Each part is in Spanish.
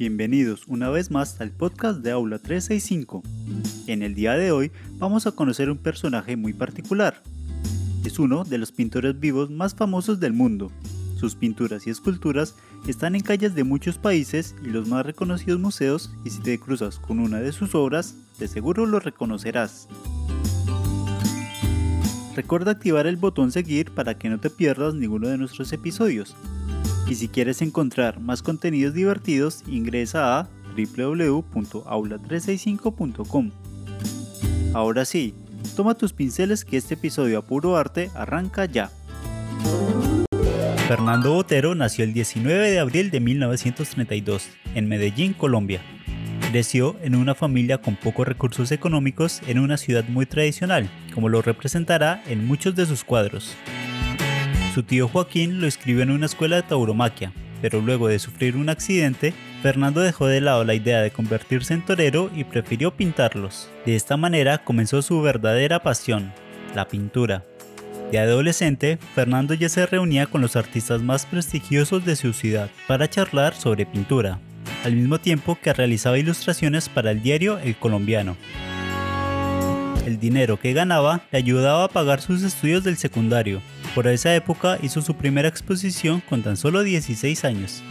Bienvenidos una vez más al podcast de Aula 365. En el día de hoy vamos a conocer un personaje muy particular. Es uno de los pintores vivos más famosos del mundo. Sus pinturas y esculturas están en calles de muchos países y los más reconocidos museos y si te cruzas con una de sus obras, de seguro lo reconocerás. Recuerda activar el botón seguir para que no te pierdas ninguno de nuestros episodios. Y si quieres encontrar más contenidos divertidos, ingresa a www.aula365.com. Ahora sí, toma tus pinceles que este episodio a puro arte arranca ya. Fernando Botero nació el 19 de abril de 1932 en Medellín, Colombia. Creció en una familia con pocos recursos económicos en una ciudad muy tradicional, como lo representará en muchos de sus cuadros. Su tío Joaquín lo escribió en una escuela de tauromaquia, pero luego de sufrir un accidente, Fernando dejó de lado la idea de convertirse en torero y prefirió pintarlos. De esta manera comenzó su verdadera pasión, la pintura. De adolescente, Fernando ya se reunía con los artistas más prestigiosos de su ciudad para charlar sobre pintura, al mismo tiempo que realizaba ilustraciones para el diario El Colombiano. El dinero que ganaba le ayudaba a pagar sus estudios del secundario, por esa época hizo su primera exposición con tan solo 16 años.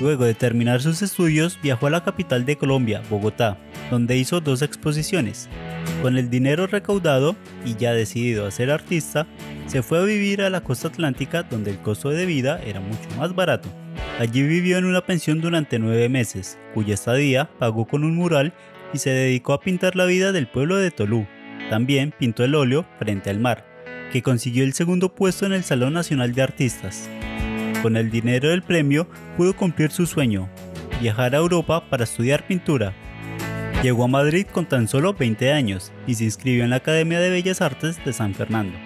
Luego de terminar sus estudios viajó a la capital de Colombia, Bogotá, donde hizo dos exposiciones. Con el dinero recaudado y ya decidido a ser artista, se fue a vivir a la costa atlántica donde el costo de vida era mucho más barato. Allí vivió en una pensión durante nueve meses, cuya estadía pagó con un mural y se dedicó a pintar la vida del pueblo de Tolú. También pintó el óleo frente al mar, que consiguió el segundo puesto en el Salón Nacional de Artistas. Con el dinero del premio pudo cumplir su sueño, viajar a Europa para estudiar pintura. Llegó a Madrid con tan solo 20 años y se inscribió en la Academia de Bellas Artes de San Fernando.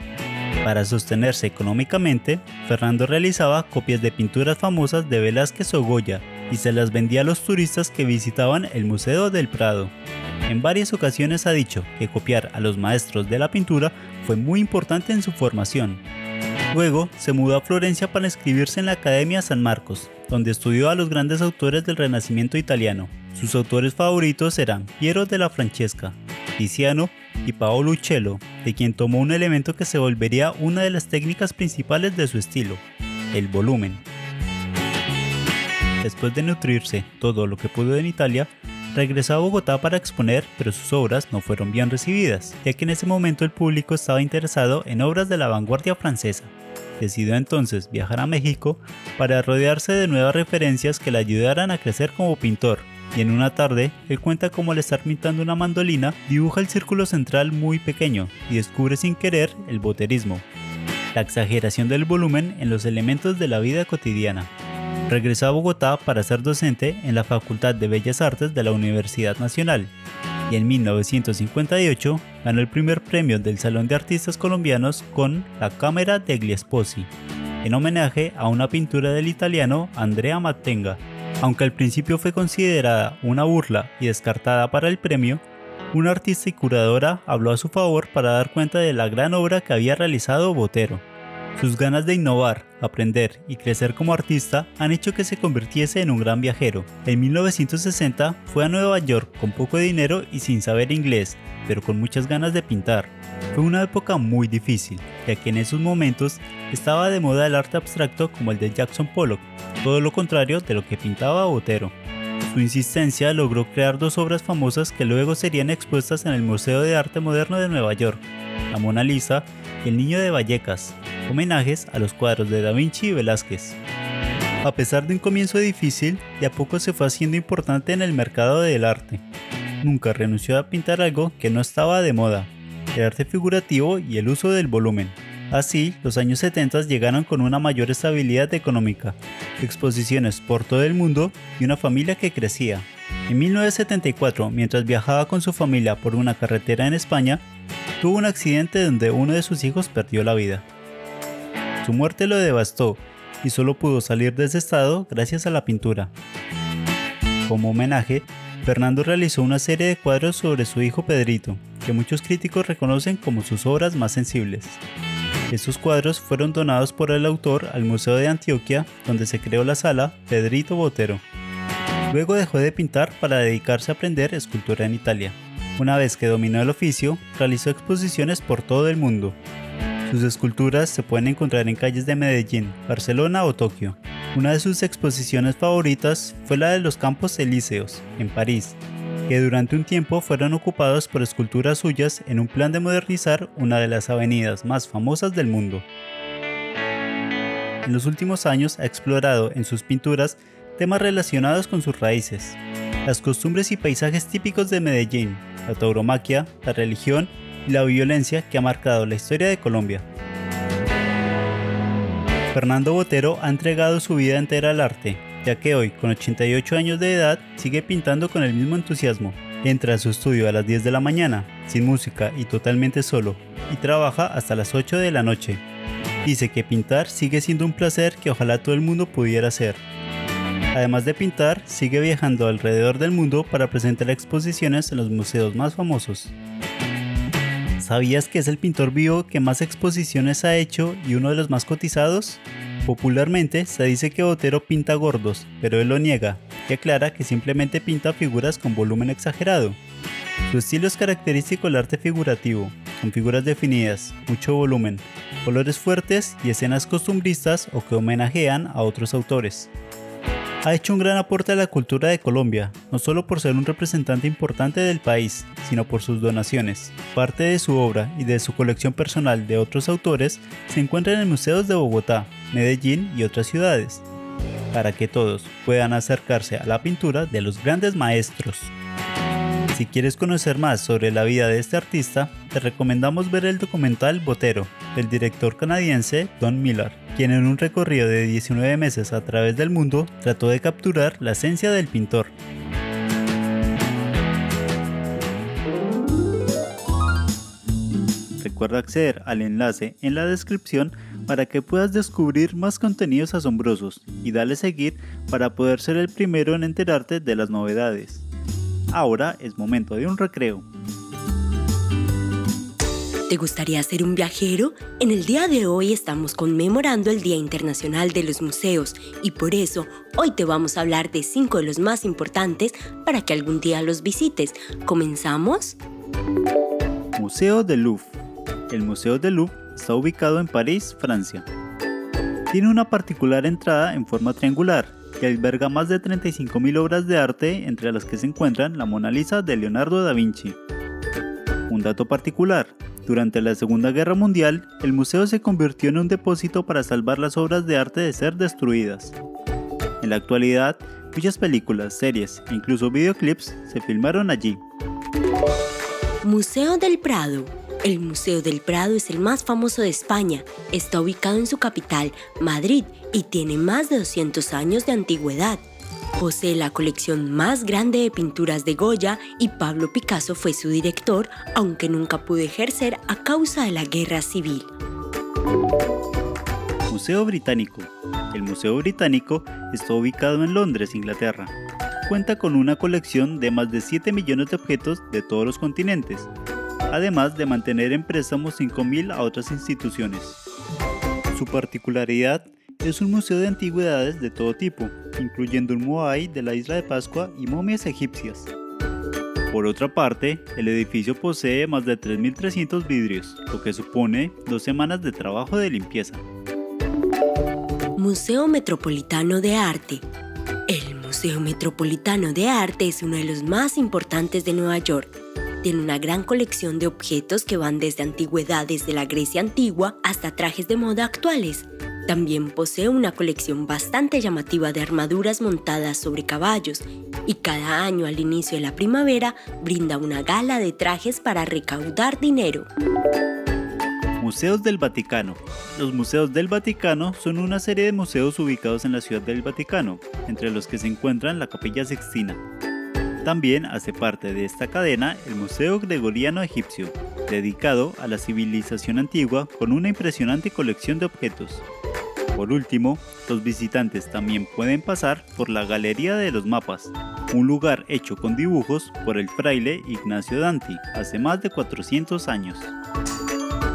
Para sostenerse económicamente, Fernando realizaba copias de pinturas famosas de Velázquez o Goya y se las vendía a los turistas que visitaban el Museo del Prado. En varias ocasiones ha dicho que copiar a los maestros de la pintura fue muy importante en su formación. Luego se mudó a Florencia para inscribirse en la Academia San Marcos, donde estudió a los grandes autores del Renacimiento italiano. Sus autores favoritos eran Piero della Francesca, Tiziano y Paolo Uccello, de quien tomó un elemento que se volvería una de las técnicas principales de su estilo, el volumen. Después de nutrirse todo lo que pudo en Italia, Regresó a Bogotá para exponer, pero sus obras no fueron bien recibidas, ya que en ese momento el público estaba interesado en obras de la vanguardia francesa. Decidió entonces viajar a México para rodearse de nuevas referencias que le ayudaran a crecer como pintor, y en una tarde, él cuenta cómo al estar pintando una mandolina, dibuja el círculo central muy pequeño y descubre sin querer el boterismo, la exageración del volumen en los elementos de la vida cotidiana. Regresó a Bogotá para ser docente en la Facultad de Bellas Artes de la Universidad Nacional y en 1958 ganó el primer premio del Salón de Artistas Colombianos con La Cámara degli Esposi, en homenaje a una pintura del italiano Andrea Mattenga. Aunque al principio fue considerada una burla y descartada para el premio, una artista y curadora habló a su favor para dar cuenta de la gran obra que había realizado Botero. Sus ganas de innovar, aprender y crecer como artista han hecho que se convirtiese en un gran viajero. En 1960 fue a Nueva York con poco dinero y sin saber inglés, pero con muchas ganas de pintar. Fue una época muy difícil, ya que en esos momentos estaba de moda el arte abstracto como el de Jackson Pollock, todo lo contrario de lo que pintaba Botero. Su insistencia logró crear dos obras famosas que luego serían expuestas en el Museo de Arte Moderno de Nueva York, la Mona Lisa y el Niño de Vallecas, homenajes a los cuadros de Da Vinci y Velázquez. A pesar de un comienzo difícil, de a poco se fue haciendo importante en el mercado del arte. Nunca renunció a pintar algo que no estaba de moda, el arte figurativo y el uso del volumen. Así, los años 70 llegaron con una mayor estabilidad económica, exposiciones por todo el mundo y una familia que crecía. En 1974, mientras viajaba con su familia por una carretera en España, tuvo un accidente donde uno de sus hijos perdió la vida. Su muerte lo devastó y solo pudo salir de ese estado gracias a la pintura. Como homenaje, Fernando realizó una serie de cuadros sobre su hijo Pedrito, que muchos críticos reconocen como sus obras más sensibles. Estos cuadros fueron donados por el autor al Museo de Antioquia, donde se creó la sala Pedrito Botero. Luego dejó de pintar para dedicarse a aprender escultura en Italia. Una vez que dominó el oficio, realizó exposiciones por todo el mundo. Sus esculturas se pueden encontrar en calles de Medellín, Barcelona o Tokio. Una de sus exposiciones favoritas fue la de los Campos Elíseos, en París, que durante un tiempo fueron ocupados por esculturas suyas en un plan de modernizar una de las avenidas más famosas del mundo. En los últimos años ha explorado en sus pinturas temas relacionados con sus raíces, las costumbres y paisajes típicos de Medellín, la tauromaquia, la religión y la violencia que ha marcado la historia de Colombia. Fernando Botero ha entregado su vida entera al arte, ya que hoy, con 88 años de edad, sigue pintando con el mismo entusiasmo. Entra a su estudio a las 10 de la mañana, sin música y totalmente solo, y trabaja hasta las 8 de la noche. Dice que pintar sigue siendo un placer que ojalá todo el mundo pudiera hacer. Además de pintar, sigue viajando alrededor del mundo para presentar exposiciones en los museos más famosos. ¿Sabías que es el pintor vivo que más exposiciones ha hecho y uno de los más cotizados? Popularmente se dice que Botero pinta gordos, pero él lo niega y aclara que simplemente pinta figuras con volumen exagerado. Su estilo es característico del arte figurativo, con figuras definidas, mucho volumen, colores fuertes y escenas costumbristas o que homenajean a otros autores ha hecho un gran aporte a la cultura de Colombia, no solo por ser un representante importante del país, sino por sus donaciones. Parte de su obra y de su colección personal de otros autores se encuentran en museos de Bogotá, Medellín y otras ciudades, para que todos puedan acercarse a la pintura de los grandes maestros. Si quieres conocer más sobre la vida de este artista, te recomendamos ver el documental Botero, del director canadiense Don Miller, quien en un recorrido de 19 meses a través del mundo trató de capturar la esencia del pintor. Recuerda acceder al enlace en la descripción para que puedas descubrir más contenidos asombrosos y dale seguir para poder ser el primero en enterarte de las novedades. Ahora es momento de un recreo. ¿Te gustaría ser un viajero? En el día de hoy estamos conmemorando el Día Internacional de los Museos y por eso hoy te vamos a hablar de cinco de los más importantes para que algún día los visites. ¿Comenzamos? Museo del Louvre. El Museo del Louvre está ubicado en París, Francia. Tiene una particular entrada en forma triangular que alberga más de 35.000 obras de arte entre las que se encuentran la Mona Lisa de Leonardo da Vinci. Un dato particular, durante la Segunda Guerra Mundial, el museo se convirtió en un depósito para salvar las obras de arte de ser destruidas. En la actualidad, muchas películas, series e incluso videoclips se filmaron allí. Museo del Prado el Museo del Prado es el más famoso de España. Está ubicado en su capital, Madrid, y tiene más de 200 años de antigüedad. Posee la colección más grande de pinturas de Goya y Pablo Picasso fue su director, aunque nunca pudo ejercer a causa de la guerra civil. Museo Británico. El Museo Británico está ubicado en Londres, Inglaterra. Cuenta con una colección de más de 7 millones de objetos de todos los continentes, además de mantener en préstamos 5.000 a otras instituciones. Su particularidad es un museo de antigüedades de todo tipo, incluyendo un Moai de la isla de Pascua y momias egipcias. Por otra parte, el edificio posee más de 3.300 vidrios, lo que supone dos semanas de trabajo de limpieza. Museo Metropolitano de Arte. El Museo Metropolitano de Arte es uno de los más importantes de Nueva York tiene una gran colección de objetos que van desde antigüedades de la Grecia antigua hasta trajes de moda actuales. También posee una colección bastante llamativa de armaduras montadas sobre caballos y cada año al inicio de la primavera brinda una gala de trajes para recaudar dinero. Museos del Vaticano. Los museos del Vaticano son una serie de museos ubicados en la ciudad del Vaticano, entre los que se encuentran la Capilla Sixtina, también hace parte de esta cadena el Museo Gregoriano Egipcio, dedicado a la civilización antigua con una impresionante colección de objetos. Por último, los visitantes también pueden pasar por la Galería de los Mapas, un lugar hecho con dibujos por el fraile Ignacio Danti hace más de 400 años.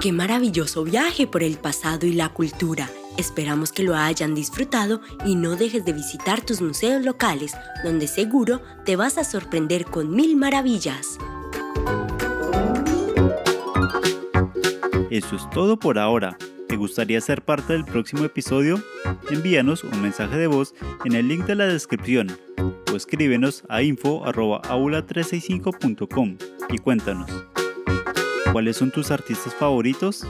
¡Qué maravilloso viaje por el pasado y la cultura! Esperamos que lo hayan disfrutado y no dejes de visitar tus museos locales, donde seguro te vas a sorprender con mil maravillas. Eso es todo por ahora. ¿Te gustaría ser parte del próximo episodio? Envíanos un mensaje de voz en el link de la descripción o escríbenos a info.aula365.com y cuéntanos. ¿Cuáles son tus artistas favoritos?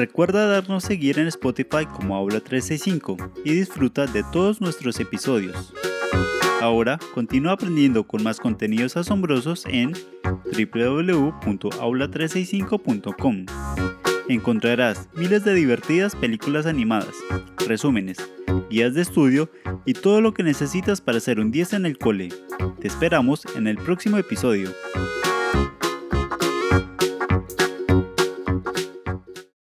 Recuerda darnos seguir en Spotify como Aula 365 y disfruta de todos nuestros episodios. Ahora continúa aprendiendo con más contenidos asombrosos en www.aula365.com. Encontrarás miles de divertidas películas animadas, resúmenes, guías de estudio y todo lo que necesitas para hacer un 10 en el cole. Te esperamos en el próximo episodio.